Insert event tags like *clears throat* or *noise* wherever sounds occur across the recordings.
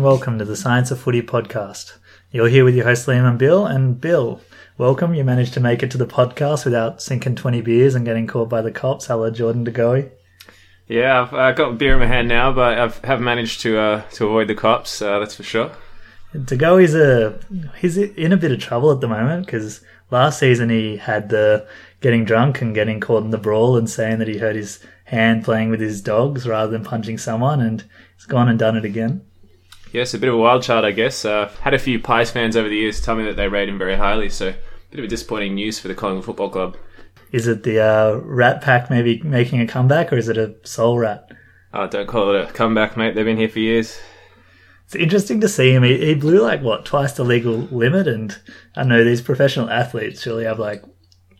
And welcome to the Science of Footy podcast. You're here with your host Liam and Bill. And Bill, welcome. You managed to make it to the podcast without sinking 20 beers and getting caught by the cops. Hello, Jordan De Goey. Yeah, I've uh, got beer in my hand now, but I have managed to uh, to avoid the cops. Uh, that's for sure. De Goey's a he's in a bit of trouble at the moment because last season he had the getting drunk and getting caught in the brawl and saying that he hurt his hand playing with his dogs rather than punching someone, and he's gone and done it again. Yes, a bit of a wild child, I guess. Uh, had a few Pies fans over the years tell me that they rate him very highly, so a bit of a disappointing news for the Collingwood Football Club. Is it the uh, Rat Pack maybe making a comeback, or is it a Soul Rat? Oh, don't call it a comeback, mate. They've been here for years. It's interesting to see him. He, he blew like what twice the legal limit, and I know these professional athletes surely have like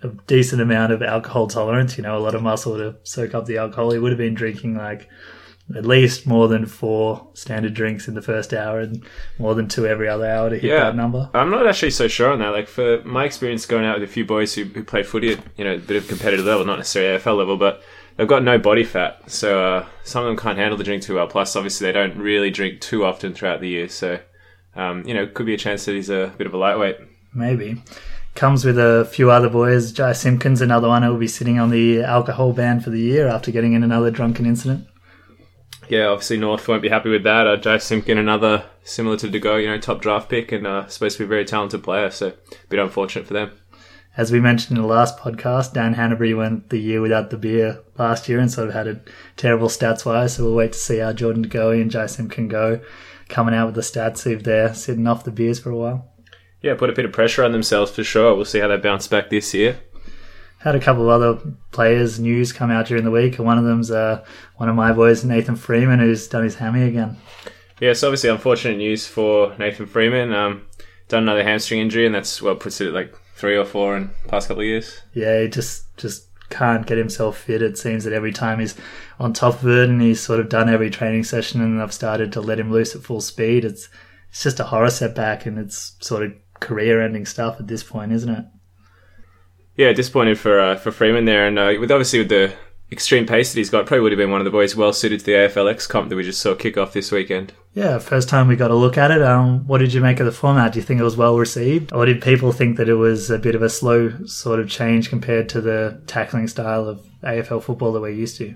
a decent amount of alcohol tolerance. You know, a lot of muscle to soak up the alcohol. He would have been drinking like at least more than four standard drinks in the first hour and more than two every other hour to hit Yeah. that number. I'm not actually so sure on that. Like for my experience going out with a few boys who, who play footy at you know a bit of competitive level, not necessarily AFL level, but they've got no body fat, so uh, some of them can't handle the drink too well. Plus, obviously, they don't really drink too often throughout the year, so um, you know, could be a chance that he's a bit of a lightweight. Maybe. Comes with a few other boys. Jy Simpkins, another one who will be sitting on the alcohol ban for the year after getting in another drunken incident. Yeah, obviously North won't be happy with that. Uh, Jy Simpkin, another similar to De Go, you know, top draft pick and uh, supposed to be a very talented player, so a bit unfortunate for them. As we mentioned in the last podcast, Dan Hannebery went the year without the beer last year and sort of had a terrible stats wise. So we'll wait to see how Jordan Goey and Jy Simpkin go coming out with the stats, see if they're sitting off the beers for a while. Yeah, put a bit of pressure on themselves for sure. We'll see how they bounce back this year. Had a couple of other players' news come out during the week. and One of them's uh, one of my boys, Nathan Freeman, who's done his hammy again. Yeah, so obviously unfortunate news for Nathan Freeman. Um, done another hamstring injury, and that's what puts it at like three or four in the past couple of years. Yeah, he just just can't get himself fit. It seems that every time he's on top of it, and he's sort of done every training session, and I've started to let him loose at full speed. It's it's just a horror setback, and it's sort of career-ending stuff at this point, isn't it? Yeah, disappointed for uh, for Freeman there, and uh, with obviously with the extreme pace that he's got, probably would have been one of the boys well suited to the AFLX comp that we just saw kick off this weekend. Yeah, first time we got a look at it. Um, what did you make of the format? Do you think it was well received, or did people think that it was a bit of a slow sort of change compared to the tackling style of AFL football that we're used to?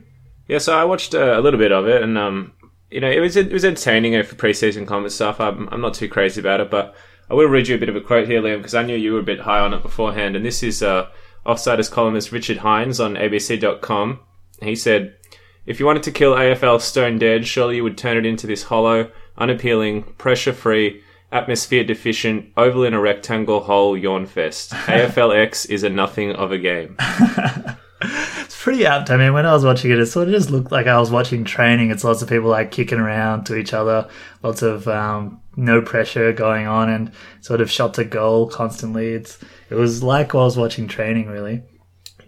Yeah, so I watched uh, a little bit of it, and um, you know, it was it was entertaining for preseason comp and stuff. I'm I'm not too crazy about it, but I will read you a bit of a quote here, Liam, because I knew you were a bit high on it beforehand, and this is uh, Offsiders columnist Richard Hinds on ABC.com. He said, "If you wanted to kill AFL stone dead, surely you would turn it into this hollow, unappealing, pressure-free." Atmosphere deficient, oval in a rectangle hole, yawn fest. *laughs* AFLX is a nothing of a game. *laughs* It's pretty apt. I mean, when I was watching it, it sort of just looked like I was watching training. It's lots of people like kicking around to each other, lots of um, no pressure going on, and sort of shot to goal constantly. It's it was like I was watching training, really.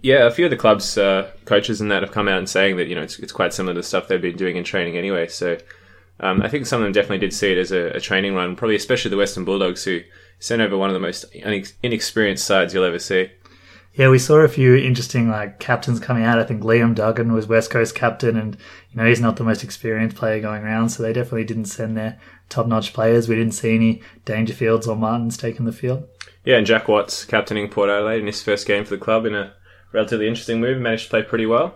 Yeah, a few of the clubs' uh, coaches and that have come out and saying that you know it's, it's quite similar to stuff they've been doing in training anyway. So um, I think some of them definitely did see it as a, a training run. Probably especially the Western Bulldogs who sent over one of the most unex- inexperienced sides you'll ever see. Yeah, we saw a few interesting like captains coming out. I think Liam Duggan was West Coast captain, and you know he's not the most experienced player going around, so they definitely didn't send their top-notch players. We didn't see any Dangerfields or Martins taking the field. Yeah, and Jack Watts captaining Port Adelaide in his first game for the club in a relatively interesting move. Managed to play pretty well.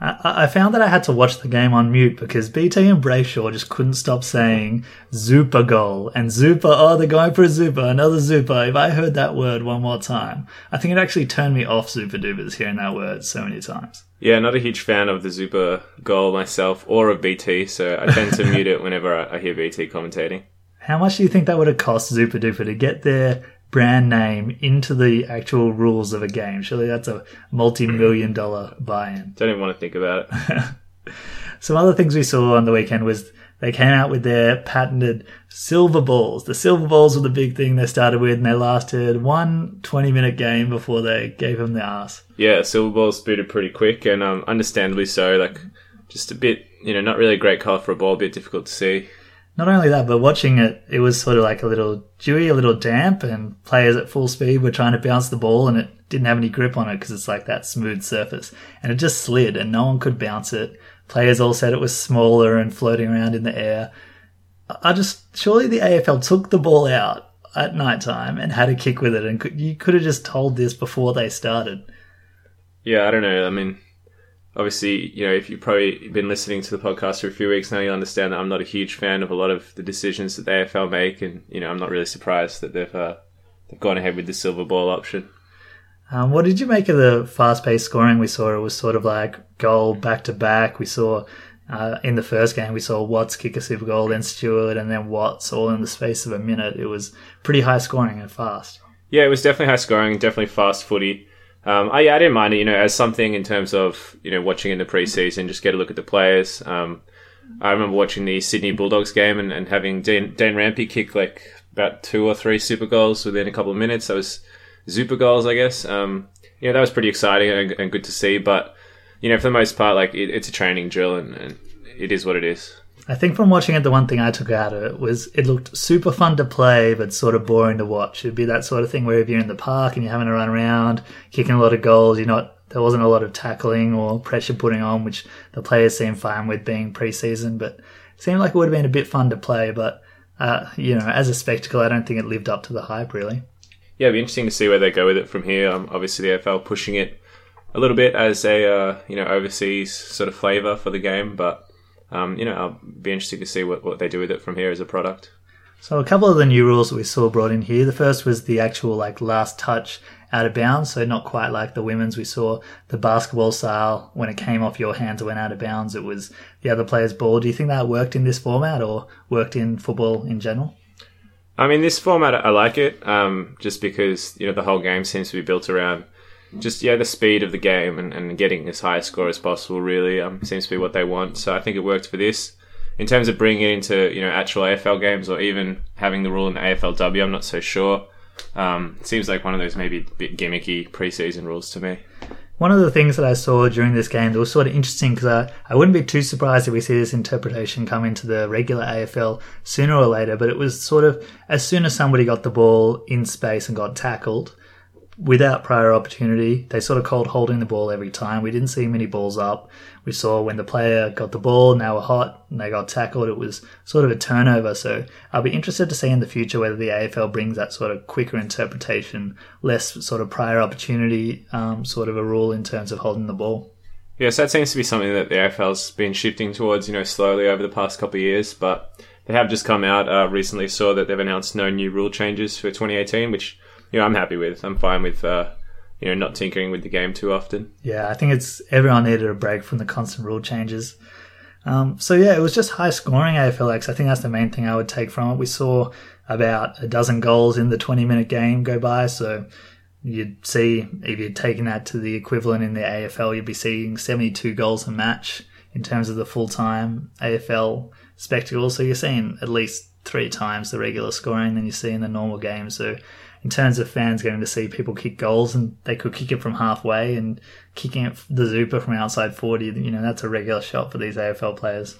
I, I found that I had to watch the game on mute because BT and Brayshaw just couldn't stop saying Zooper goal and Zooper. Oh, they're going for a Zooper, another Zooper. If I heard that word one more time, I think it actually turned me off Zooper Doopers hearing that word so many times. Yeah, not a huge fan of the Zooper goal myself or of BT, so I tend to *laughs* mute it whenever I, I hear BT commentating. How much do you think that would have cost Zooper Dooper to get their brand name into the actual rules of a game? Surely that's a multi-million dollar buy-in. Don't even want to think about it. *laughs* Some other things we saw on the weekend was they came out with their patented silver balls. The silver balls were the big thing they started with, and they lasted one 20 minute game before they gave them the ass. Yeah, Silver Ball's booted pretty quick, and um, understandably so. Like, just a bit, you know, not really a great colour for a ball, a bit difficult to see. Not only that, but watching it, it was sort of like a little dewy, a little damp, and players at full speed were trying to bounce the ball, and it didn't have any grip on it because it's like that smooth surface, and it just slid, and no one could bounce it. Players all said it was smaller and floating around in the air. I just surely the AFL took the ball out at night time and had a kick with it, and could, you could have just told this before they started. Yeah, I don't know. I mean, obviously, you know, if you've probably been listening to the podcast for a few weeks now, you understand that I'm not a huge fan of a lot of the decisions that the AFL make, and you know, I'm not really surprised that they've uh, they've gone ahead with the silver ball option. Um, what did you make of the fast-paced scoring we saw? It was sort of like goal back to back. We saw uh, in the first game we saw Watts kick a super goal, then Stewart, and then Watts all in the space of a minute. It was pretty high scoring and fast. Yeah, it was definitely high scoring, definitely fast footy. Um, I, I didn't mind it, you know, as something in terms of, you know, watching in the preseason, just get a look at the players. Um, I remember watching the Sydney Bulldogs game and, and having Dane, Dane Rampe kick like about two or three super goals within a couple of minutes. That was super goals, I guess. Um, you know, that was pretty exciting and, and, good to see. But, you know, for the most part, like, it, it's a training drill and, and it is what it is. I think from watching it, the one thing I took out of it was it looked super fun to play, but sort of boring to watch. It'd be that sort of thing where if you're in the park and you're having to run around, kicking a lot of goals, you're not there wasn't a lot of tackling or pressure putting on, which the players seemed fine with being preseason. But seemed like it would have been a bit fun to play. But uh, you know, as a spectacle, I don't think it lived up to the hype really. Yeah, it'd be interesting to see where they go with it from here. Um, obviously, the AFL pushing it a little bit as a uh, you know overseas sort of flavour for the game, but um, you know, I'll be interested to see what, what they do with it from here as a product. So a couple of the new rules that we saw brought in here. The first was the actual like last touch out of bounds, so not quite like the women's. We saw the basketball style when it came off your hands went out of bounds, it was the other player's ball. Do you think that worked in this format or worked in football in general? I mean, this format I like it, um, just because you know the whole game seems to be built around just yeah, the speed of the game and, and getting as high a score as possible really um, seems to be what they want. So I think it worked for this. In terms of bringing it into you know actual AFL games or even having the rule in the AFLW, I'm not so sure. Um, seems like one of those maybe bit gimmicky preseason rules to me. One of the things that I saw during this game that was sort of interesting because I, I wouldn't be too surprised if we see this interpretation come into the regular AFL sooner or later, but it was sort of as soon as somebody got the ball in space and got tackled, without prior opportunity. They sort of called holding the ball every time. We didn't see many balls up. We saw when the player got the ball and they were hot and they got tackled, it was sort of a turnover. So I'll be interested to see in the future whether the AFL brings that sort of quicker interpretation, less sort of prior opportunity um, sort of a rule in terms of holding the ball. Yes, that seems to be something that the AFL's been shifting towards, you know, slowly over the past couple of years. But they have just come out uh, recently, saw that they've announced no new rule changes for 2018, which you know, I'm happy with. I'm fine with, uh, you know, not tinkering with the game too often. Yeah, I think it's everyone needed a break from the constant rule changes. Um, so yeah, it was just high scoring AFLX. I think that's the main thing I would take from it. We saw about a dozen goals in the 20 minute game go by. So you'd see if you're taking that to the equivalent in the AFL, you'd be seeing 72 goals a match in terms of the full time AFL spectacle. So you're seeing at least three times the regular scoring than you see in the normal game. So in terms of fans getting to see people kick goals and they could kick it from halfway and kicking it the Zooper from outside 40, you know, that's a regular shot for these AFL players.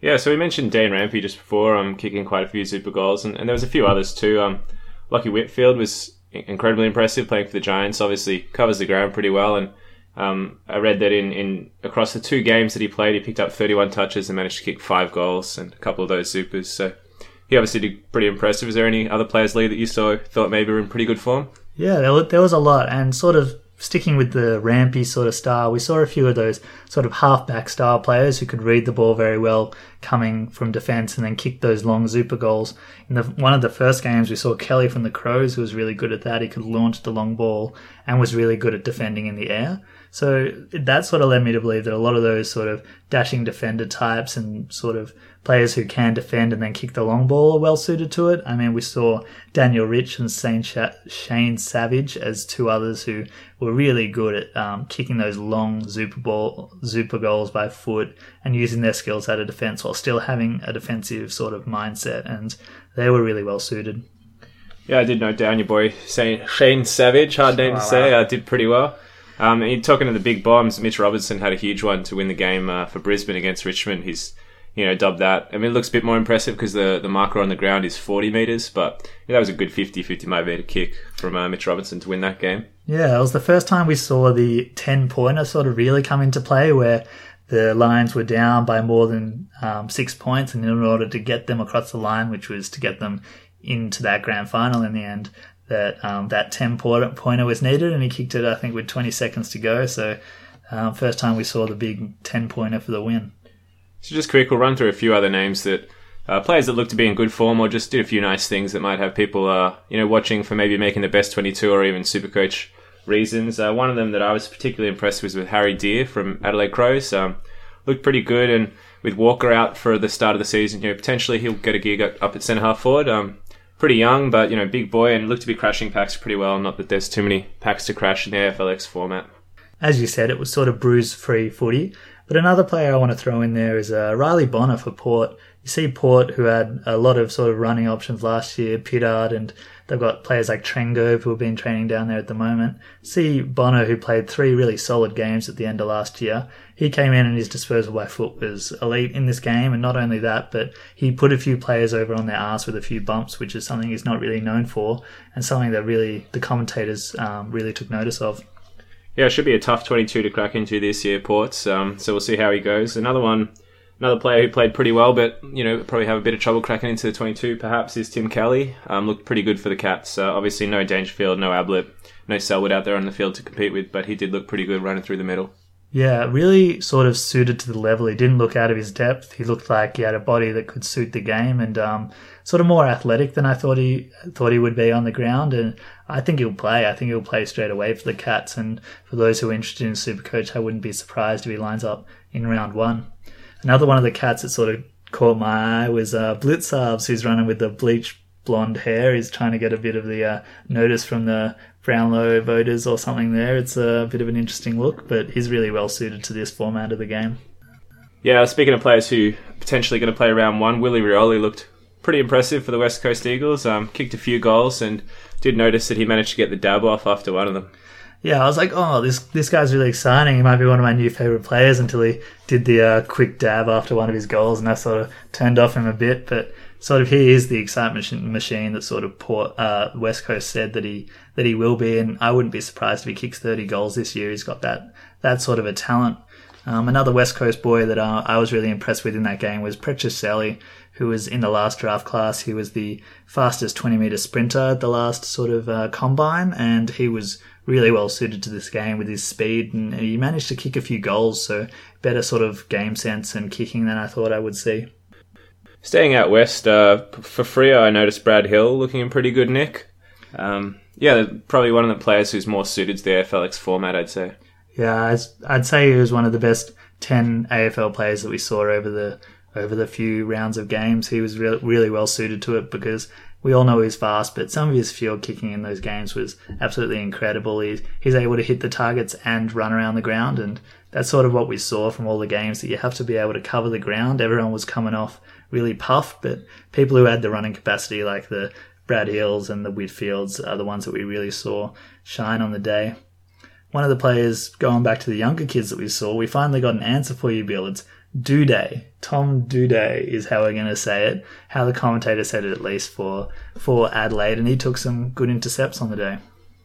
Yeah, so we mentioned Dane Rampe just before, um, kicking quite a few Zooper goals, and, and there was a few others too. Um, Lachie Whitfield was incredibly impressive playing for the Giants. Obviously, covers the ground pretty well, and um, I read that in, in across the two games that he played, he picked up 31 touches and managed to kick five goals and a couple of those Zoopers. So he obviously did pretty impressive. Is there any other players, Lee, that you saw thought maybe were in pretty good form? Yeah, there was, there was a lot, and sort of sticking with the rampy sort of style, we saw a few of those sort of halfback style players who could read the ball very well coming from defence and then kick those long Zooper goals. In the, one of the first games, we saw Kelly from the Crows who was really good at that. He could launch the long ball and was really good at defending in the air. So that sort of led me to believe that a lot of those sort of dashing defender types and sort of players who can defend and then kick the long ball are well suited to it. I mean, we saw Daniel Rich and Shane Savage as two others who were really good at um, kicking those long Zooper ball, Zooper goals by foot and using their skills out of defense while still having a defensive sort of mindset. And they were really well suited. Yeah, I did note down your boy Shane Savage. Hard name to say. I uh, did pretty well. Um, talking to the big bombs, Mitch Robinson had a huge one to win the game uh, for Brisbane against Richmond. He's you know, dubbed that. I mean, it looks a bit more impressive because the, the marker on the ground is 40 metres, but yeah, that was a good 50 50 metre kick from uh, Mitch Robinson to win that game. Yeah, it was the first time we saw the 10 pointer sort of really come into play where the Lions were down by more than um, six points, and in order to get them across the line, which was to get them into that grand final in the end, that um, that 10 pointer was needed, and he kicked it, I think, with 20 seconds to go. So, um, first time we saw the big 10 pointer for the win. So, just quick, we'll run through a few other names that uh, players that look to be in good form or just did a few nice things that might have people, uh, you know, watching for maybe making the best 22 or even super coach reasons. Uh, one of them that I was particularly impressed with was with Harry Deer from Adelaide Crows. Um, looked pretty good, and with Walker out for the start of the season, you know, potentially he'll get a gig up at centre half forward. Um, pretty young, but you know, big boy, and looked to be crashing packs pretty well. Not that there's too many packs to crash in the AFLX format. As you said, it was sort of bruise-free footy. But another player I want to throw in there is uh, Riley Bonner for Port. You see Port, who had a lot of sort of running options last year, Pittard and They've got players like Trengove who have been training down there at the moment. See Bonner, who played three really solid games at the end of last year. He came in and his disposal by foot was elite in this game, and not only that, but he put a few players over on their ass with a few bumps, which is something he's not really known for, and something that really the commentators um, really took notice of. Yeah, it should be a tough 22 to crack into this year, Ports. Um, so we'll see how he goes. Another one Another player who played pretty well, but you know probably have a bit of trouble cracking into the 22. Perhaps is Tim Kelly. Um, looked pretty good for the Cats. Uh, obviously, no Dangerfield, no Ablett, no Selwood out there on the field to compete with, but he did look pretty good running through the middle. Yeah, really sort of suited to the level. He didn't look out of his depth. He looked like he had a body that could suit the game, and um, sort of more athletic than I thought he thought he would be on the ground. And I think he'll play. I think he'll play straight away for the Cats. And for those who are interested in Supercoach, I wouldn't be surprised if he lines up in round one. Another one of the cats that sort of caught my eye was uh, Blicavs, who's running with the bleach blonde hair. He's trying to get a bit of the uh, notice from the Brownlow voters or something there. It's a bit of an interesting look, but he's really well suited to this format of the game. Yeah, speaking of players who potentially going to play round one, Willie Rioli looked pretty impressive for the West Coast Eagles. Um, kicked a few goals and did notice that he managed to get the dab off after one of them yeah, I was like, oh, this this guy's really exciting. He might be one of my new favorite players until he did the uh, quick dab after one of his goals, and that sort of turned off him a bit. But sort of he is the excitement machine that sort of Port, uh, West Coast said that he that he will be, and I wouldn't be surprised if he kicks thirty goals this year. He's got that that sort of a talent. Um, another West Coast boy that uh, I was really impressed with in that game was Petruccelle, who was in the last draft class. He was the fastest 20 meter sprinter at the last sort of uh, combine, and he was really well suited to this game with his speed, and he managed to kick a few goals. So better sort of game sense and kicking than I thought I would see. Staying out west uh, for Freo, I noticed Brad Hill looking in pretty good nick. Um, yeah, probably one of the players who's more suited to the AFLX format, I'd say. Yeah, I'd say he was one of the best ten AFL players that we saw over the over the few rounds of games. He was re- really well suited to it because we all know he's fast, but some of his field kicking in those games was absolutely incredible. He's, he's able to hit the targets and run around the ground, and that's sort of what we saw from all the games that you have to be able to cover the ground. Everyone was coming off really puffed, but people who had the running capacity, like the Brad Hills and the Whitfields, are the ones that we really saw shine on the day. One of the players, going back to the younger kids that we saw, we finally got an answer for you, Bill. It's Doedee. Tom Doedee is how we're going to say it. How the commentator said it, at least for for Adelaide, and he took some good intercepts on the day.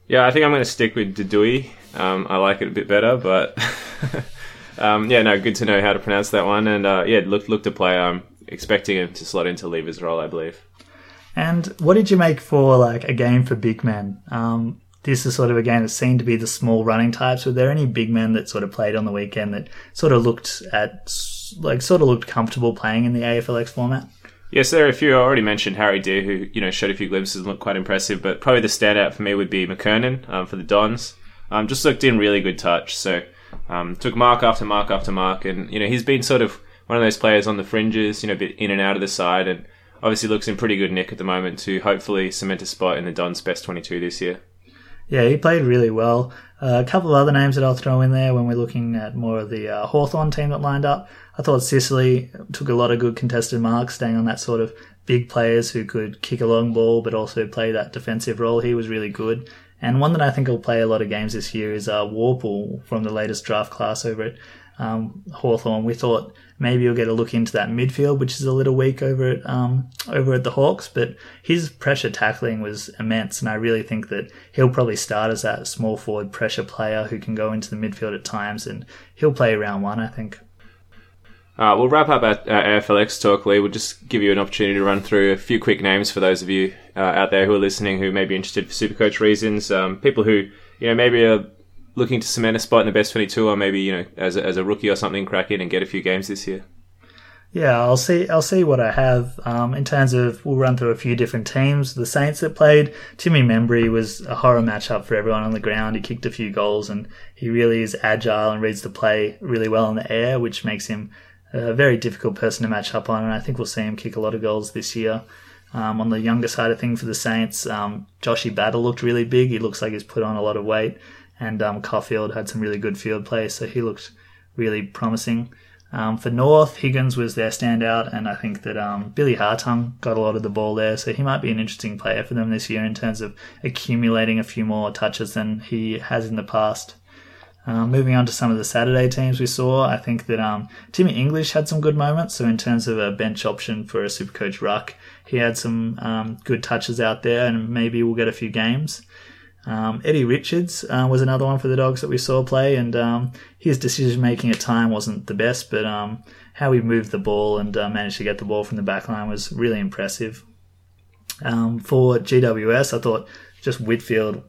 Yeah, I think I'm going to stick with Dudui. Um, I like it a bit better, but *laughs* um, yeah, no, good to know how to pronounce that one. And uh, yeah, look look to play. I'm expecting him to slot into Lever's role, I believe. And what did you make for like a game for big men? Um, this is sort of a game that seemed to be the small running types. Were there any big men that sort of played on the weekend that sort of looked at like sort of looked comfortable playing in the AFLX format? Yes, there are a few. I already mentioned Harry Deer, who you know showed a few glimpses and looked quite impressive. But probably the standout for me would be McKernan um, for the Dons. Um, just looked in really good touch. So um, took mark after mark after mark, and you know he's been sort of one of those players on the fringes, you know, a bit in and out of the side, and obviously looks in pretty good nick at the moment to hopefully cement a spot in the Dons best twenty two this year. Yeah, he played really well. Uh, a couple of other names that I'll throw in there when we're looking at more of the uh, Hawthorn team that lined up. I thought Sicily took a lot of good contested marks, staying on that sort of big players who could kick a long ball but also play that defensive role. He was really good. And one that I think will play a lot of games this year is uh, from the latest draft class over at um, Hawthorn. We thought maybe he'll get a look into that midfield, which is a little weak over at um, over at the Hawks. But his pressure tackling was immense, and I really think that he'll probably start as that small forward pressure player who can go into the midfield at times, and he'll play round one. I think. Uh, we'll wrap up our, our AFLX talk, Lee. We'll just give you an opportunity to run through a few quick names for those of you uh, out there who are listening who may be interested for Supercoach reasons. Um, people who, you know, maybe are looking to cement a spot in the best 22 or maybe, you know, as a, as a rookie or something, crack in and get a few games this year. Yeah, I'll see. I'll see what I have um, in terms of. We'll run through a few different teams. The Saints that played. Timmy Membrey was a horror matchup for everyone on the ground. He kicked a few goals, and he really is agile and reads the play really well in the air, which makes him a very difficult person to match up on. And I think we'll see him kick a lot of goals this year. Um, on the younger side of things for the Saints, um, Joshy Battle looked really big. He looks like he's put on a lot of weight, and um, Coffield had some really good field play, so he looked really promising. Um, for North, Higgins was their standout, and I think that um, Billy Hartung got a lot of the ball there, so he might be an interesting player for them this year in terms of accumulating a few more touches than he has in the past. Um, moving on to some of the Saturday teams we saw, I think that um, Timmy English had some good moments. So in terms of a bench option for a Supercoach ruck, he had some um, good touches out there, and maybe we'll get a few games. Um, Eddie Richards uh, was another one for the Dogs that we saw play, and um, his decision making at time wasn't the best, but um, how he moved the ball and uh, managed to get the ball from the back line was really impressive. Um, for GWS, I thought just Whitfield,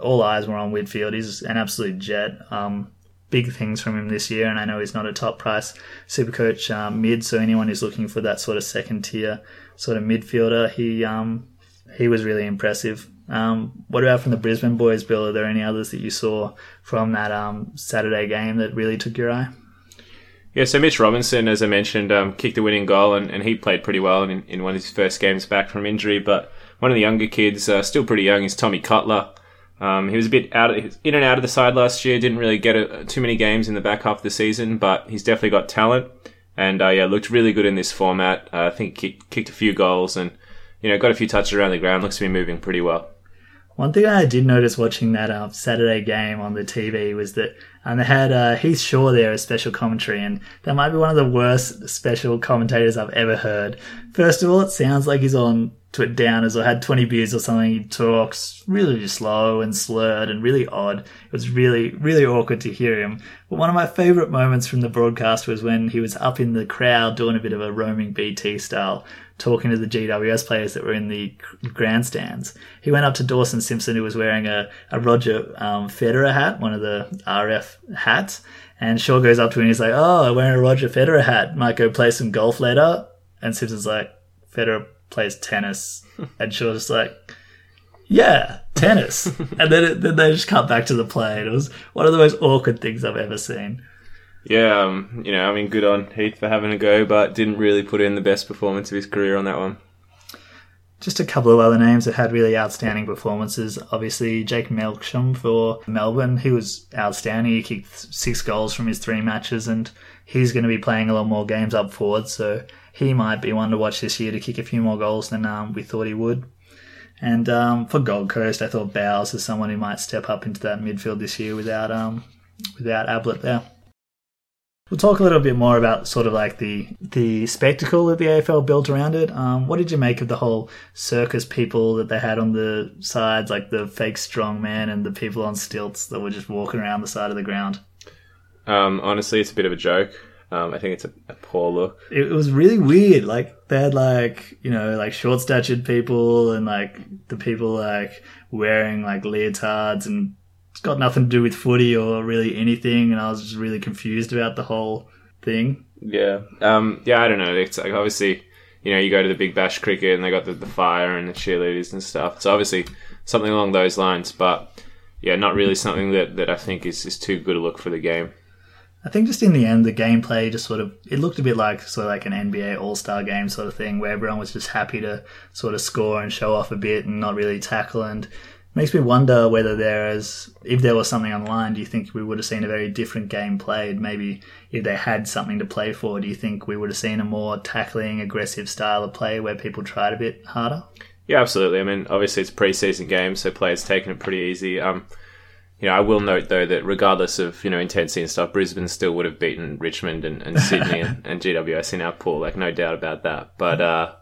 all eyes were on Whitfield. He's an absolute jet. Um, big things from him this year, and I know he's not a top price super coach um, mid, so anyone who's looking for that sort of second tier sort of midfielder, he um, he was really impressive. Um, what about from the Brisbane boys, Bill? Are there any others that you saw from that um, Saturday game that really took your eye? Yeah, so Mitch Robinson, as I mentioned, um, kicked the winning goal, and, and he played pretty well in, in one of his first games back from injury. But one of the younger kids, uh, still pretty young, is Tommy Cutler. Um, he was a bit out of, in and out of the side last year. Didn't really get a, too many games in the back half of the season, but he's definitely got talent. And uh, yeah, looked really good in this format. Uh, I think kicked, kicked a few goals and you know got a few touches around the ground. Looks to be moving pretty well. One thing I did notice watching that uh, Saturday game on the TV was that and they had uh, Heath Shaw there as special commentary, and that might be one of the worst special commentators I've ever heard. First of all, it sounds like he's on to it downers or had 20 beers or something. He talks really slow and slurred and really odd. It was really, really awkward to hear him. But one of my favorite moments from the broadcast was when he was up in the crowd doing a bit of a roaming BT style, talking to the GWS players that were in the grandstands. He went up to Dawson Simpson, who was wearing a, a Roger um, Federer hat, one of the RF hats. And Shaw goes up to him and he's like, Oh, I'm wearing a Roger Federer hat. Might go play some golf later. And Simpson's like, Federer plays tennis. *laughs* and Shaw's just like, yeah, tennis. *laughs* and then, it, then they just cut back to the play. And it was one of the most awkward things I've ever seen. Yeah, um, you know, I mean, good on Heath for having a go, but didn't really put in the best performance of his career on that one. Just a couple of other names that had really outstanding performances. Obviously, Jake Melksham for Melbourne. He was outstanding. He kicked six goals from his three matches, and he's going to be playing a lot more games up forward. So he might be one to watch this year to kick a few more goals than um, we thought he would. And um, for Gold Coast, I thought Bowes is someone who might step up into that midfield this year without um, without Ablett there. We'll talk a little bit more about sort of like the the spectacle that the AFL built around it. Um, what did you make of the whole circus people that they had on the sides, like the fake strong man and the people on stilts that were just walking around the side of the ground? Um, honestly, it's a bit of a joke. Um, I think it's a, a, poor look. It, was really weird. Like they had like you know like short statured people and like the people like wearing like leotards and it's got nothing to do with footy or really anything. And I was just really confused about the whole thing. Yeah, um, yeah. I don't know. It's like obviously you know you go to the Big Bash cricket and they got the, the fire and the cheerleaders and stuff. It's obviously something along those lines, but yeah, not really something that, that I think is, is too good a look for the game. I think just in the end, the gameplay just sort of it looked a bit like sort of like an NBA All Star game sort of thing, where everyone was just happy to sort of score and show off a bit and not really tackle. And makes me wonder whether there is, if there was something online, do you think we would have seen a very different game played? Maybe if they had something to play for, do you think we would have seen a more tackling, aggressive style of play where people tried a bit harder? Yeah, absolutely. I mean, obviously it's a preseason game, so players taking it pretty easy. Um, you know, I will note though that regardless of you know intensity and stuff, Brisbane still would have beaten Richmond and, and *laughs* Sydney and, and, GWS in our pool, like no doubt about that. But uh,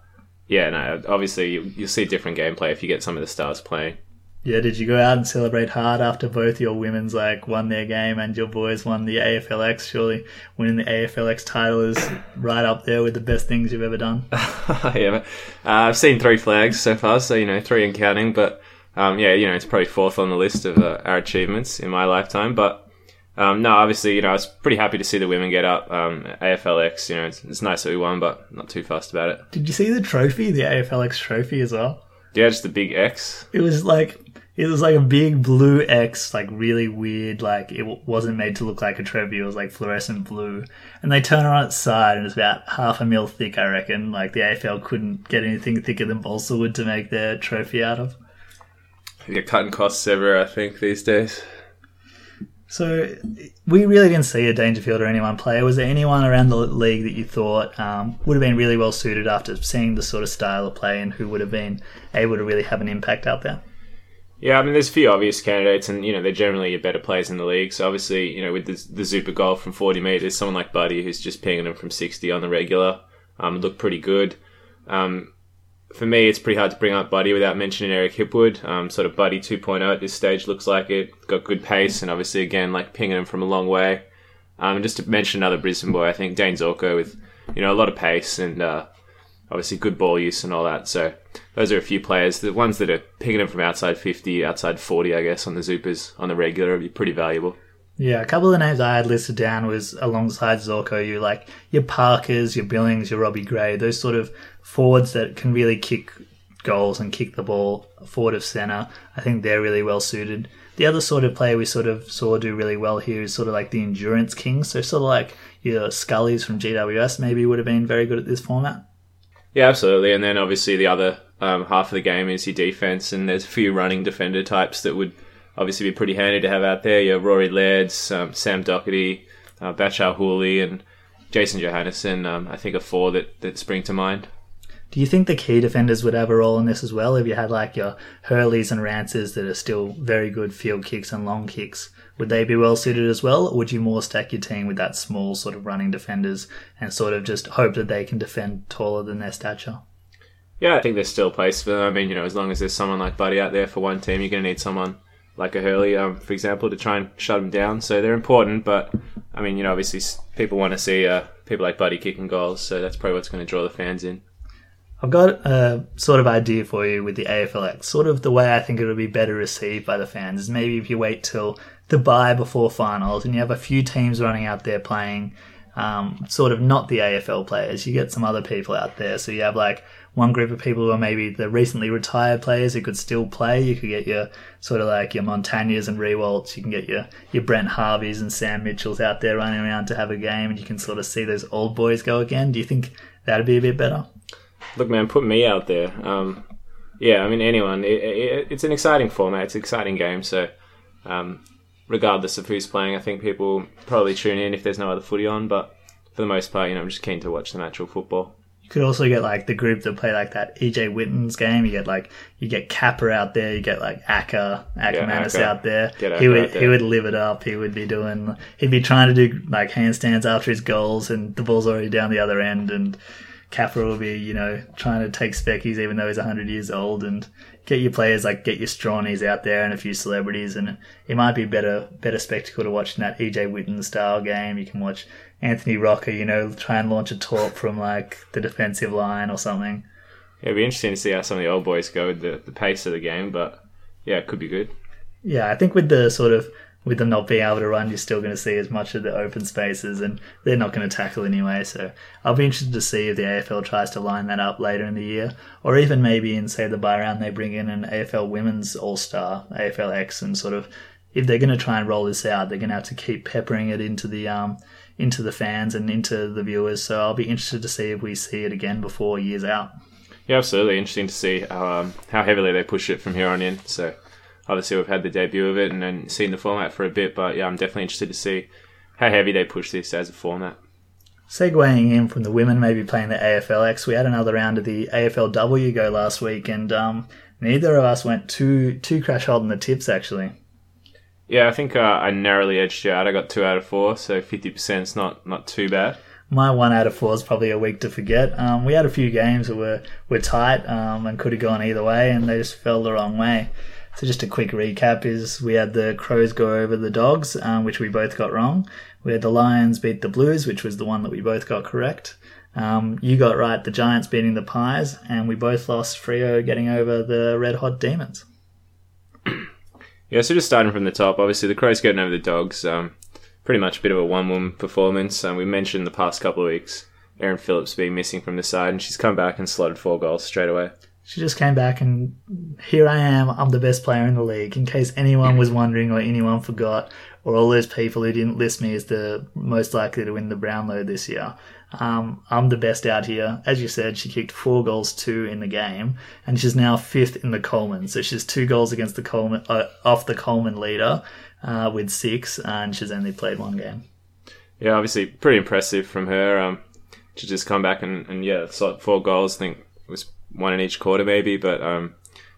yeah, no, obviously you, will see different gameplay if you get some of the stars playing. Yeah, did you go out and celebrate hard after both your women's like won their game and your boys won the AFLX? Surely winning the AFLX title is right up there with the best things you've ever done. *laughs* yeah, uh, I've seen three flags so far, so you know three and counting. But um, yeah, you know it's probably fourth on the list of uh, our achievements in my lifetime. But um, no, obviously, you know I was pretty happy to see the women get up. Um, AFLX, you know, it's, it's nice that we won, but not too fussed about it. Did you see the trophy, the AFLX trophy as well? Yeah, just the big X. It was like it was like a big blue X, like really weird. Like it w- wasn't made to look like a trophy. It was like fluorescent blue. And they turn it on its side, and it's about half a mil thick. I reckon. Like the AFL couldn't get anything thicker than balsa wood to make their trophy out of. You're cutting costs everywhere, I think, these days. So we really didn't see a Dangerfield or anyone play. Was there anyone around the league that you thought um, would have been really well suited after seeing the sort of style of play and who would have been able to really have an impact out there? Yeah, I mean, there's a few obvious candidates, and you know they're generally better players in the league. So obviously, you know, with the, the Zooper goal from 40 meters, someone like Buddy who's just pinging them from 60 on the regular, um, looked pretty good. Um, for me, it's pretty hard to bring up Buddy without mentioning Eric Hipwood. Um, sort of Buddy 2.0 at this stage looks like it. Got good pace, and obviously, again, like pinging him from a long way. Um, and just to mention another Brisbane boy, I think Dane Zorko with you know a lot of pace and uh, obviously good ball use and all that. So those are a few players. The ones that are picking them from outside 50, outside 40, I guess, on the Zoopers on the regular would be pretty valuable. Yeah, a couple of the names I had listed down was alongside Zorko, you like your Parkers, your Billings, your Robbie Gray, those sort of forwards that can really kick goals and kick the ball forward of centre. I think they're really well suited. The other sort of player we sort of saw do really well here is sort of like the endurance king. So sort of like your Scullies from GWS maybe would have been very good at this format. Yeah, absolutely. And then obviously the other um, half of the game is your defense, and there's a few running defender types that would obviously be pretty handy to have out there. Your Rory Lairds, um, Sam Docherty, uh, Bachar Houli, and Jason Johannisen. Um, I think are four that, that spring to mind. Do you think the key defenders would have a role in this as well? If you had like your Hurleys and Rances that are still very good field kicks and long kicks, would they be well suited as well? Or would you more stack your team with that small sort of running defenders and sort of just hope that they can defend taller than their stature? Yeah, I think there's still a place for them. I mean, you know, as long as there's someone like Buddy out there for one team, you're going to need someone like a Hurley, um, for example, to try and shut them down. So they're important, but I mean, you know, obviously people want to see uh, people like Buddy kicking goals, so that's probably what's going to draw the fans in. I've got a sort of idea for you with the AFLX. Sort of the way I think it would be better received by the fans is maybe if you wait till the bye before finals and you have a few teams running out there playing um, sort of not the AFL players. You get some other people out there. So you have like one group of people who are maybe the recently retired players who could still play. You could get your sort of like your Montagnas and Riewolds. You can get your, your Brent Harveys and Sam Mitchells out there running around to have a game and you can sort of see those old boys go again. Do you think that'd be a bit better? Look, man, put me out there. Um, yeah, I mean, anyone. It, it, it's an exciting format. It's an exciting game. So, um, regardless of who's playing, I think people probably tune in if there's no other footy on. But for the most part, you know, I'm just keen to watch the natural football. You could also get like the group that play like that EJ Whitten's game. You get like you get Capper out there. You get like Acker Akermanis Acker. out there. Get he would there. he would live it up. He would be doing. He'd be trying to do like handstands after his goals, and the ball's already down the other end, and Capper will be you know trying to take speckies even though he's hundred years old, and get your players like get your Strawnies out there and a few celebrities, and it might be better better spectacle to watch in that EJ Whitten style game. You can watch Anthony Rocca, you know, try and launch a talk from like the defensive line or something. Yeah, it'd be interesting to see how some of the old boys go with the, the pace of the game. But yeah, it could be good. Yeah, I think with the sort of with them not being able to run, you're still going to see as much of the open spaces, and they're not going to tackle anyway. So I'll be interested to see if the AFL tries to line that up later in the year, or even maybe in say the bye round they bring in an AFL Women's All Star, AFL X, and sort of if they're going to try and roll this out, they're going to have to keep peppering it into the um into the fans and into the viewers. So I'll be interested to see if we see it again before years out. Yeah, absolutely. Interesting to see how um, how heavily they push it from here on in. So obviously we've had the debut of it and then seen the format for a bit, but yeah, I'm definitely interested to see how heavy they push this as a format. Segueing in from the women maybe playing the AFLX, we had another round of the AFLW go last week, and um, neither of us went too too crash on the tips actually. Yeah, I think uh, I narrowly edged you out. I got two out of four, so 50% is not, not too bad. My one out of four is probably a week to forget. Um, we had a few games that were, were tight um, and could have gone either way, and they just fell the wrong way. So just a quick recap is we had the Crows go over the Dogs, um, which we both got wrong. We had the Lions beat the Blues, which was the one that we both got correct. Um, you got right the Giants beating the Pies, and we both lost Freo getting over the Red Hot Demons. *clears throat* Yeah, so just starting from the top, obviously the Crows getting over the Dogs. Um, pretty much a bit of a one-woman performance. Um, we mentioned in the past couple of weeks Erin Phillips being missing from the side, and she's come back and slotted four goals straight away. She just came back and here I am. I'm the best player in the league. In case anyone was wondering or anyone forgot, or all those people who didn't list me as the most likely to win the Brownlow this year. Um, I'm the best out here. As you said, she kicked four goals, two in the game, and she's now fifth in the Coleman. So she's two goals against the Coleman, uh, off the Coleman leader uh, with six, and she's only played one game. Yeah, obviously pretty impressive from her. Um, to just come back and, and yeah, four goals. I think one in each quarter maybe, but um,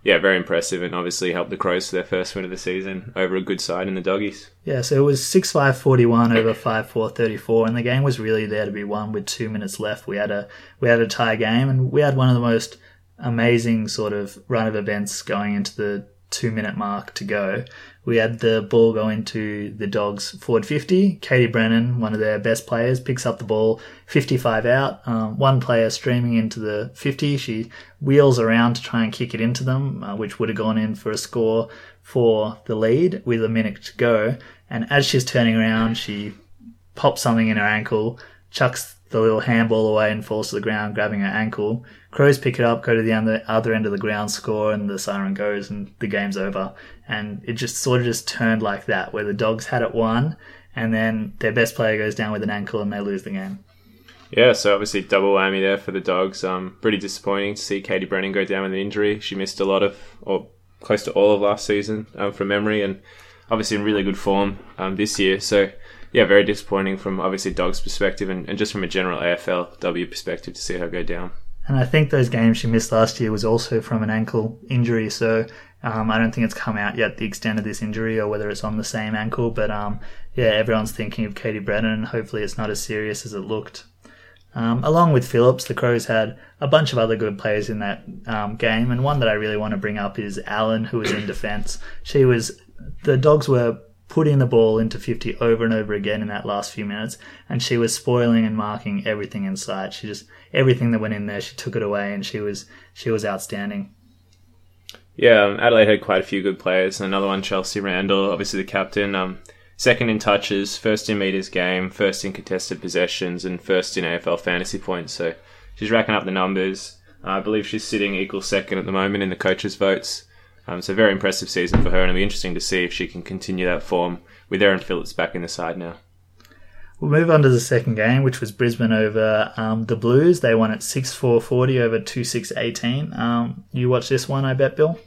yeah, very impressive and obviously helped the Crows to their first win of the season over a good side in the Doggies. Yeah, so it was 6 5 41 over 5 4 34, and the game was really there to be won with two minutes left. We had a we had a tie game, and we had one of the most amazing sort of run of events going into the two minute mark to go. We had the ball go into the Dogs forward 50. Katie Brennan, one of their best players, picks up the ball 55 out. Um, one player streaming into the 50. She wheels around to try and kick it into them, uh, which would have gone in for a score for the lead with a minute to go. And as she's turning around, she pops something in her ankle, chucks the little handball away and falls to the ground, grabbing her ankle. Crows pick it up, go to the other, end of the ground, score, and the siren goes, and the game's over. And it just sort of just turned like that, where the dogs had it won, and then their best player goes down with an ankle and they lose the game. Yeah, so obviously double whammy there for the dogs. Um, pretty disappointing to see Katie Brennan go down with an injury. She missed a lot of, or close to all of last season um, from memory, and obviously in really good form um, this year. So yeah, very disappointing from obviously dogs' perspective, and, and just from a general AFLW perspective to see her go down. And I think those games she missed last year was also from an ankle injury. So um, I don't think it's come out yet the extent of this injury or whether it's on the same ankle. But um, yeah, everyone's thinking of Katie Brennan. Hopefully, it's not as serious as it looked. Um, along with Phillips, the Crows had a bunch of other good players in that um, game, and one that I really want to bring up is Allan, who was in defence. She was the Dogs were putting the ball into 50 over and over again in that last few minutes, and she was spoiling and marking everything in sight. She just everything that went in there, she took it away, and she was she was outstanding. Yeah, um, Adelaide had quite a few good players. Another one, Chelsea Randall, obviously the captain. Um, second in touches, first in meters game, first in contested possessions, and first in AFL fantasy points. So she's racking up the numbers. I believe she's sitting equal second at the moment in the coaches' votes. Um, so very impressive season for her, and it'll be interesting to see if she can continue that form with Erin Phillips back in the side now. We'll move on to the second game, which was Brisbane over um, the Blues. They won at 6 4 40 over 2 6 18. Um, you watched this one, I bet, Bill?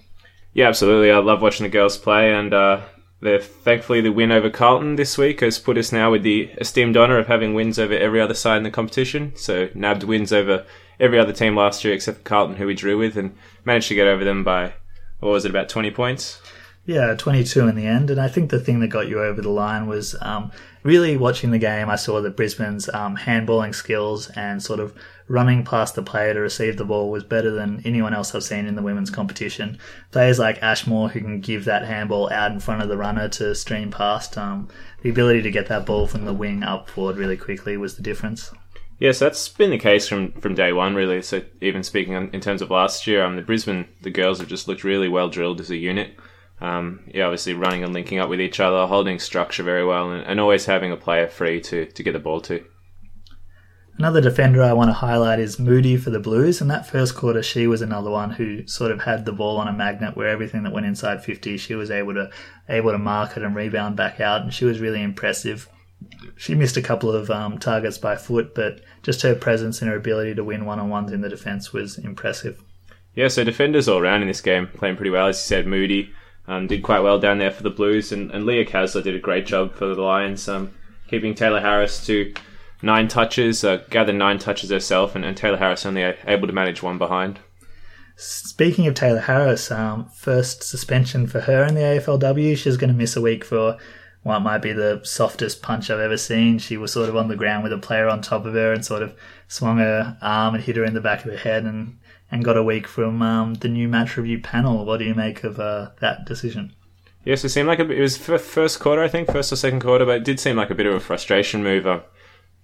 Yeah, absolutely. I love watching the girls play, and uh, thankfully the win over Carlton this week has put us now with the esteemed honour of having wins over every other side in the competition. So nabbed wins over every other team last year except for Carlton, who we drew with, and managed to get over them by what was it about 20 points? Yeah 22 in the end and i think the thing that got you over the line was um, really watching the game i saw that brisbane's um, handballing skills and sort of running past the player to receive the ball was better than anyone else i've seen in the women's competition. Players like ashmore who can give that handball out in front of the runner to stream past um, the ability to get that ball from the wing up forward really quickly was the difference Yes, that's been the case from, from day one, really. So even speaking in terms of last year, um, the Brisbane the girls have just looked really well drilled as a unit. Um, yeah, obviously running and linking up with each other, holding structure very well, and, and always having a player free to, to get the ball to. Another defender I want to highlight is Moody for the Blues. In that first quarter, she was another one who sort of had the ball on a magnet where everything that went inside 50, she was able to able to mark it and rebound back out, and she was really impressive she missed a couple of um, targets by foot, but just her presence and her ability to win one on ones in the defence was impressive. Yeah, so defenders all around in this game playing pretty well. As you said, Moody um, did quite well down there for the Blues, and, and Leah Kaslar did a great job for the Lions, um, keeping Tayla Harris to nine touches, uh, gathered nine touches herself, and, and Tayla Harris only able to manage one behind. Speaking of Tayla Harris, um, first suspension for her in the AFLW. She's going to miss a week for what might be the softest punch I've ever seen. She was sort of on the ground with a player on top of her and sort of swung her arm and hit her in the back of the head. And and got a week from um, the new match review panel. What do you make of uh, that decision? Yes, it seemed like a, it was first quarter, I think, first or second quarter, but it did seem like a bit of a frustration move. Uh,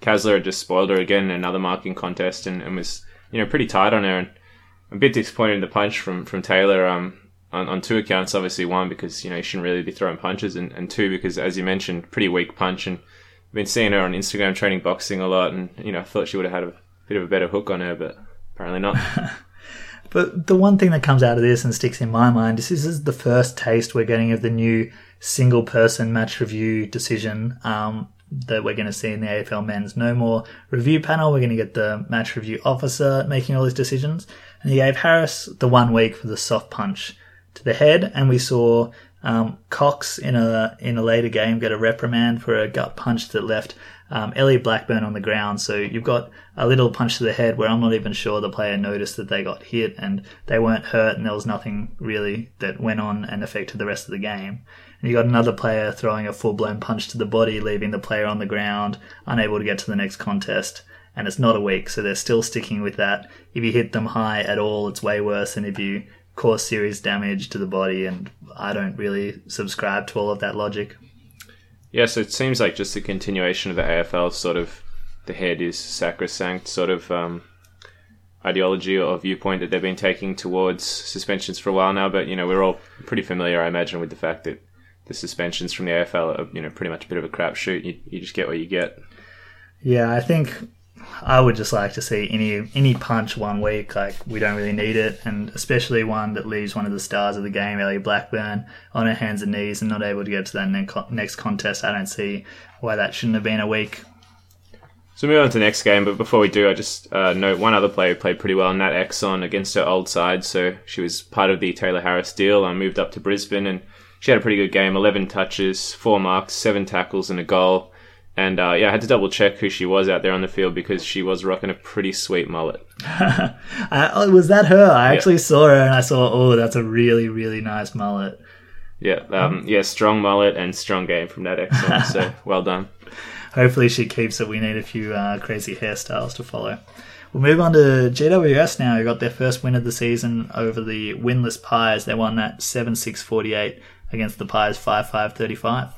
Kaslar had just spoiled her again in another marking contest and, and was you know pretty tight on her. And a bit disappointed in the punch from from Tayla. Um, on, on two accounts, obviously one because you know you shouldn't really be throwing punches, and, and two because as you mentioned, pretty weak punch. And I've been seeing her on Instagram training boxing a lot, and you know I thought she would have had a bit of a better hook on her, but apparently not. *laughs* but the one thing that comes out of this and sticks in my mind is this is the first taste we're getting of the new single person match review decision. Um, that we're going to see in the AFL men's. No more review panel. We're going to get the match review officer making all these decisions. And he gave Harris the one week for the soft punch to the head. And we saw um, Cox in a in a later game get a reprimand for a gut punch that left um, Ellie Blackburn on the ground. So you've got a little punch to the head where I'm not even sure the player noticed that they got hit and they weren't hurt and there was nothing really that went on and affected the rest of the game. And you got another player throwing a full blown punch to the body, leaving the player on the ground, unable to get to the next contest. And it's not a week, so they're still sticking with that. If you hit them high at all, it's way worse than if you cause serious damage to the body. And I don't really subscribe to all of that logic. Yeah, so it seems like just a continuation of the AFL sort of the head is sacrosanct sort of um, ideology or viewpoint that they've been taking towards suspensions for a while now. But you know, we're all pretty familiar, I imagine, with the fact that the suspensions from the AFL are you know pretty much a bit of a crapshoot. You you just get what you get. Yeah, I think I would just like to see any any punch one week. Like we don't really need it, and especially one that leaves one of the stars of the game, Ellie Blackburn, on her hands and knees and not able to get to that next contest. I don't see why that shouldn't have been a week. So move on to the next game, but before we do, I just uh, note one other player who played pretty well, Nat Exon, against her old side. So she was part of the Tayla Harris deal. I moved up to Brisbane and she had a pretty good game 11 touches, four marks, seven tackles, and a goal. And uh, yeah, I had to double check who she was out there on the field because she was rocking a pretty sweet mullet. *laughs* uh, was that her? I yeah. actually saw her and I saw, oh, that's a really, really nice mullet. Yeah, um, yeah, strong mullet and strong game from Nat Exon. *laughs* so well done. Hopefully she keeps it. We need a few uh, crazy hairstyles to follow. We'll move on to GWS now, who got their first win of the season over the winless Pies. They won that 7 6 48 against the Pies 5 5 35.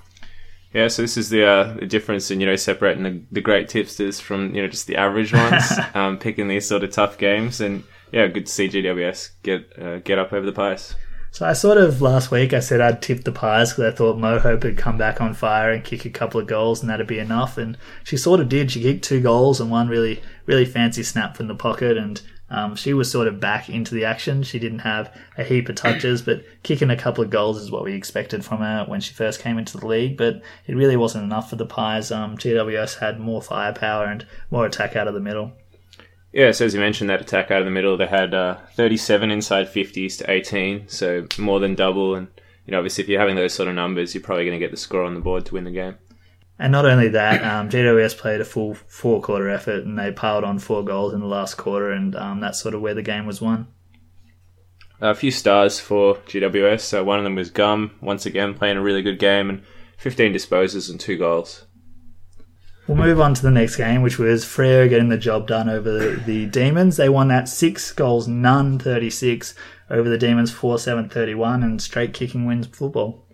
Yeah, so this is the, uh, the difference in you know separating the, the great tipsters from you know just the average *laughs* ones, um, picking these sort of tough games, and yeah, good to see GWS get uh, get up over the Pies. So I sort of last week I said I'd tip the Pies because I thought Mo Hope would come back on fire and kick a couple of goals and that'd be enough. And she sort of did. She kicked two goals and one really really fancy snap from the pocket and um, she was sort of back into the action. She didn't have a heap of touches, but kicking a couple of goals is what we expected from her when she first came into the league. But it really wasn't enough for the Pies. Um, GWS had more firepower and more attack out of the middle. Yeah, so as you mentioned, that attack out of the middle, they had uh, 37 inside 50s to 18, so more than double. And you know, obviously, if you're having those sort of numbers, you're probably going to get the score on the board to win the game. And not only that, um, GWS played a full four quarter effort and they piled on four goals in the last quarter, and um, that's sort of where the game was won. A few stars for GWS. So one of them was Gum, once again playing a really good game, and 15 disposals and two goals. We'll move on to the next game, which was Freo getting the job done over the, the Demons. They won that six goals, none 36 over the Demons, 4 7 31, and straight kicking wins football.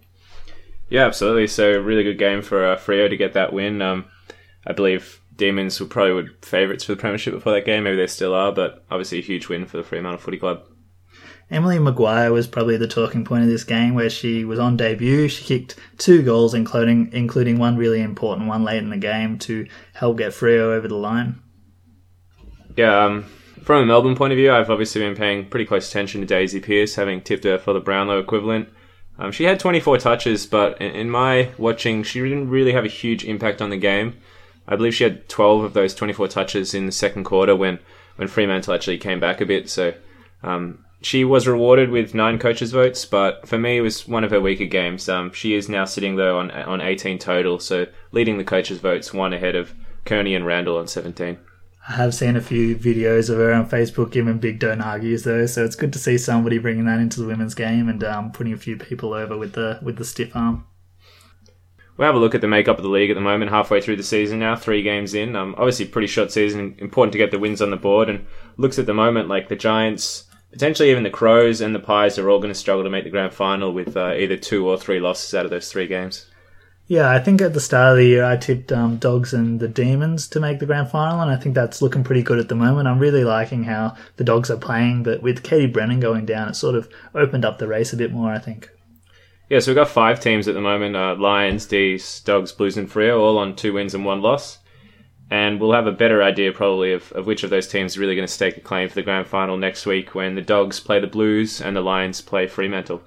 Yeah, absolutely. So really good game for uh, Freo to get that win. Um, I believe Demons were probably were favourites for the premiership before that game. Maybe they still are, but obviously a huge win for the Fremantle Footy Club. Emily Maguire was probably the talking point of this game, where she was on debut. She kicked two goals, including including one really important one late in the game to help get Freo over the line. Yeah, um, from a Melbourne point of view, I've obviously been paying pretty close attention to Daisy Pearce, having tipped her for the Brownlow equivalent. Um, she had 24 touches, but in, in, my watching, she didn't really have a huge impact on the game. I believe she had 12 of those 24 touches in the second quarter when, when Fremantle actually came back a bit. So um, she was rewarded with nine coaches' votes, but for me, it was one of her weaker games. Um, she is now sitting though on on 18 total, so leading the coaches' votes, one ahead of Kearney and Randall on 17. I have seen a few videos of her on Facebook giving big don't argues though, so it's good to see somebody bringing that into the women's game and um, putting a few people over with the with the stiff arm. we'll have a look at the makeup of the league at the moment, halfway through the season now, three games in. Um, obviously, pretty short season, important to get the wins on the board. And looks at the moment like the Giants, potentially even the Crows and the Pies are all going to struggle to make the grand final with uh, either two or three losses out of those three games. Yeah, I think at the start of the year I tipped um, Dogs and the Demons to make the grand final, and I think that's looking pretty good at the moment. I'm really liking how the Dogs are playing, but with Katie Brennan going down, it sort of opened up the race a bit more, I think. Yeah, so we've got five teams at the moment uh, Lions, D's, Dogs, Blues, and Freo, all on two wins and one loss. And we'll have a better idea probably of, of which of those teams is really going to stake a claim for the grand final next week when the Dogs play the Blues and the Lions play Fremantle.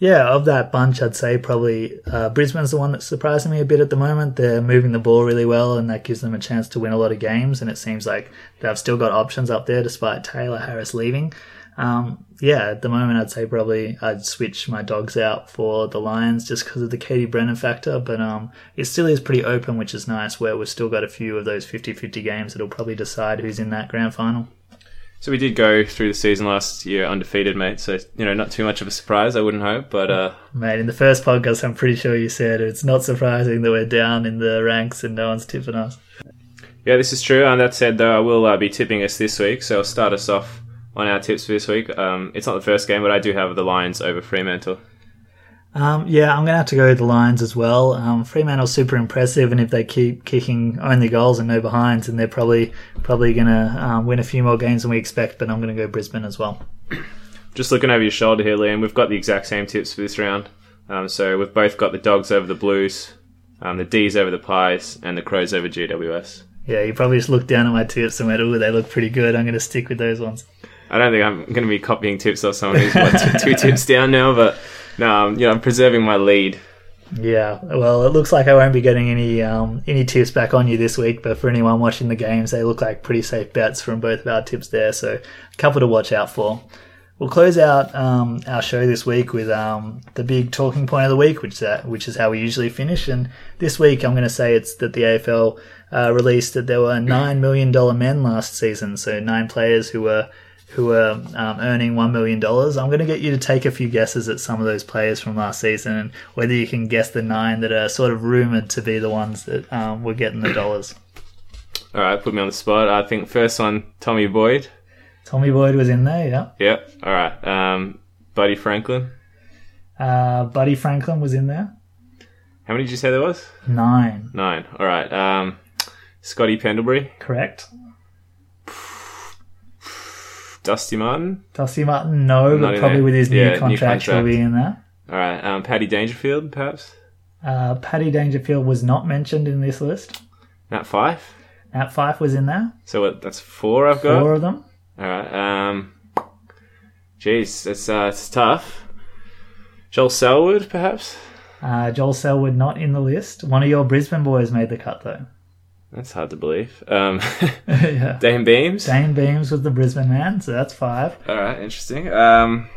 Yeah, of that bunch, I'd say probably uh, Brisbane's the one that's surprising me a bit at the moment. They're moving the ball really well, and that gives them a chance to win a lot of games. And it seems like they've still got options up there despite Tayla Harris leaving. Um, yeah, at the moment, I'd say probably I'd switch my dogs out for the Lions just because of the Katie Brennan factor. But um, it still is pretty open, which is nice, where we've still got a few of those 50 50 games that'll probably decide who's in that grand final. So we did go through the season last year undefeated, mate. So you know, not too much of a surprise, I wouldn't hope. But uh, mate, in the first podcast, I'm pretty sure you said it's not surprising that we're down in the ranks and no one's tipping us. Yeah, this is true. And that said, though, I will uh, be tipping us this week. So I'll start us off on our tips for this week. Um, it's not the first game, but I do have the Lions over Fremantle. Um, yeah, I'm going to have to go with the Lions as well. Um, Fremantle's super impressive, and if they keep kicking only goals and no behinds, then they're probably probably going to um, win a few more games than we expect. But I'm going to go Brisbane as well. Just looking over your shoulder here, Liam, we've got the exact same tips for this round. Um, so we've both got the Dogs over the Blues, um, the D's over the Pies, and the Crows over GWS. Yeah, you probably just looked down at my tips and went, "Oh, they look pretty good." I'm going to stick with those ones. I don't think I'm going to be copying tips off someone *laughs* who's what, two, two tips down now, but no, you know, I'm preserving my lead. Yeah, well, it looks like I won't be getting any um, any tips back on you this week, but for anyone watching the games, they look like pretty safe bets from both of our tips there, so a couple to watch out for. We'll close out um, our show this week with um, the big talking point of the week, which is, uh, which is how we usually finish. And this week, I'm going to say it's that the AFL uh, released that there were nine million dollar men last season, so nine players who were who are um, earning $1 million. I'm going to get you to take a few guesses at some of those players from last season and whether you can guess the nine that are sort of rumored to be the ones that um, were getting the dollars. *clears throat* All right, put me on the spot. I think first one, Tommy Boyd. Tommy Boyd was in there, yeah. Yep. All right. Um, Buddy Franklin. Uh, Buddy Franklin was in there. How many did you say there was? Nine. Nine. All right. Um, Scotty Pendlebury. Correct. Dusty Martin? Dusty Martin, no, Not but probably there. with his Yeah, new new contract, he'll be in there. All right. Um, Paddy Dangerfield, perhaps? Uh, Paddy Dangerfield was not mentioned in this list. Nat Fyfe? Nat Fyfe was in there. So what, that's four I've got? Four of them. All right. Um, jeez, that's, uh, it's tough. Joel Selwood, perhaps? Uh, Joel Selwood not in the list. One of your Brisbane boys made the cut though. That's hard to believe. Um, *laughs* *laughs* yeah. Dayne Beams? Dayne Beams was the Brisbane man, so that's five. All right, interesting. Um,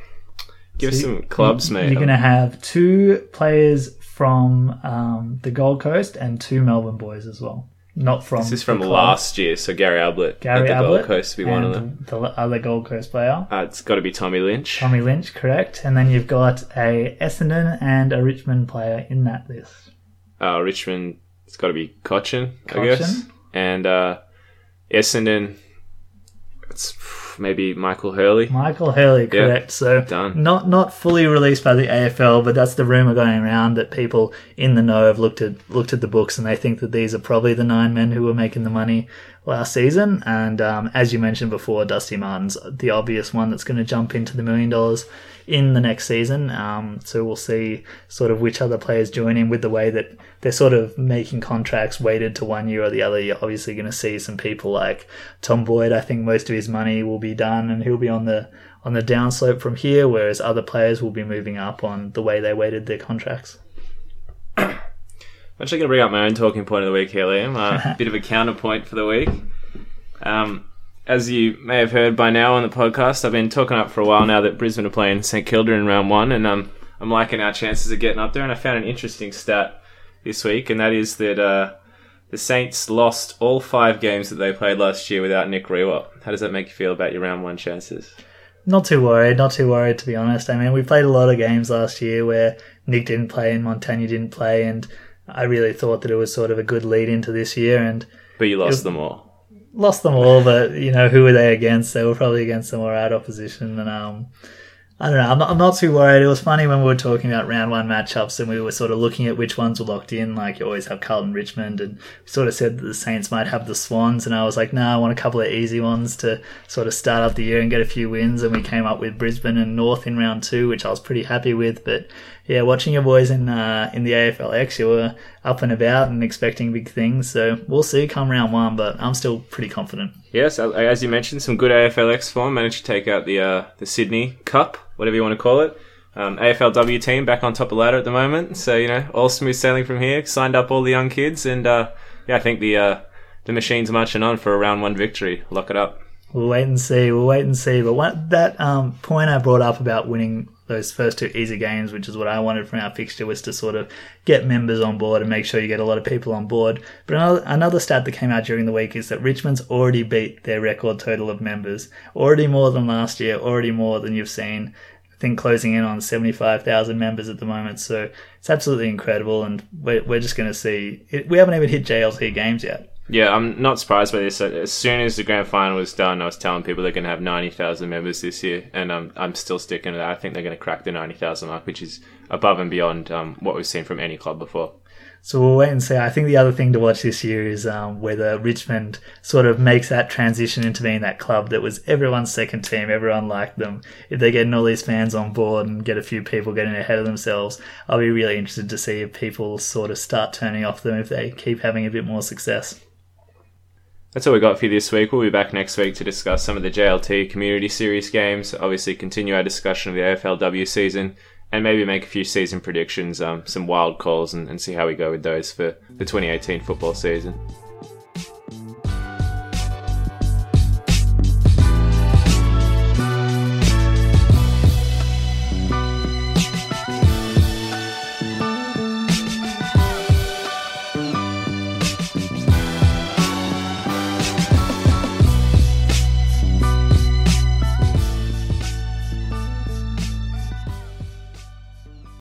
give us some clubs, mate. You're going to have two players from um, the Gold Coast and two Melbourne boys as well. Not from. This is from last year, so Gary Ablett Gary at the Ablett Gold Coast to be one of them. The other Gold Coast player, Uh, it's got to be Tommy Lynch. Tommy Lynch, correct. And then you've got a Essendon and a Richmond player in that list. Uh, Richmond, it's got to be Cotchin, I guess. And uh, Essendon, it's maybe Michael Hurley. Michael Hurley, correct. So Done. not not fully released by the AFL, but that's the rumor going around that people in the know have looked at looked at the books and they think that these are probably the nine men who were making the money last season. And um, as you mentioned before, Dusty Martin's the obvious one that's going to jump into the million dollars in the next season. Um, so we'll see sort of which other players join in with the way that they're sort of making contracts weighted to one year or the other. You're obviously going to see some people like Tom Boyd. I think most of his money will be done and he'll be on the on the downslope from here, whereas other players will be moving up on the way they weighted their contracts. I'm actually going to bring up my own talking point of the week here, Liam. A *laughs* bit of a counterpoint for the week. Um, as you may have heard by now on the podcast, I've been talking up for a while now that Brisbane are playing St Kilda in round one, and um, I'm liking our chances of getting up there. And I found an interesting stat this week, and that is that uh, the Saints lost all five games that they played last year without Nick Riewoldt. How does that make you feel about your round one chances? Not too worried, not too worried to be honest. I mean, we played a lot of games last year where Nick didn't play and Montagna didn't play, and I really thought that it was sort of a good lead into this year. And but you lost them all. Lost them all, but you know who were they against? They were probably against some alright opposition, and um, I don't know. I'm not, I'm not too worried. It was funny when we were talking about round one matchups and we were sort of looking at which ones were locked in. Like you always have Carlton Richmond, and we sort of said that the Saints might have the Swans. And I was like, no, nah, I want a couple of easy ones to sort of start up the year and get a few wins. And we came up with Brisbane and North in round two, which I was pretty happy with. But yeah, watching your boys in uh, in the AFLX, you were up and about and expecting big things. So we'll see come round one, but I'm still pretty confident. Yes, as you mentioned, some good AFLX form. Managed to take out the uh, the Sydney Cup whatever you want to call it. Um, AFLW team back on top of ladder at the moment. So you know, all smooth sailing from here. Signed up all the young kids, and uh, yeah, I think the uh, the machine's marching on for a round one victory. Lock it up. We'll wait and see. We'll wait and see. But what, that um, point I brought up about winning those first two easy games, which is what I wanted from our fixture, was to sort of get members on board and make sure you get a lot of people on board. But another, another stat that came out during the week is that Richmond's already beat their record total of members, already more than last year, already more than you've seen I think closing in on 75,000 members at the moment. So it's absolutely incredible. And we're, we're just going to see, it, we haven't even hit JLT games yet. Yeah, I'm not surprised by this. As soon as the grand final was done, I was telling people they're going to have 90,000 members this year. And um, I'm still sticking to that. I think they're going to crack the 90,000 mark, which is above and beyond um, what we've seen from any club before. So we'll wait and see. I think the other thing to watch this year is um, whether Richmond sort of makes that transition into being that club that was everyone's second team. Everyone liked them. If they're getting all these fans on board and get a few people getting ahead of themselves, I'll be really interested to see if people sort of start turning off them if they keep having a bit more success. That's all we got for you this week. We'll be back next week to discuss some of the JLT Community Series games. Obviously, continue our discussion of the AFLW season and maybe make a few season predictions, um, some wild calls, and, and see how we go with those for the 2018 football season.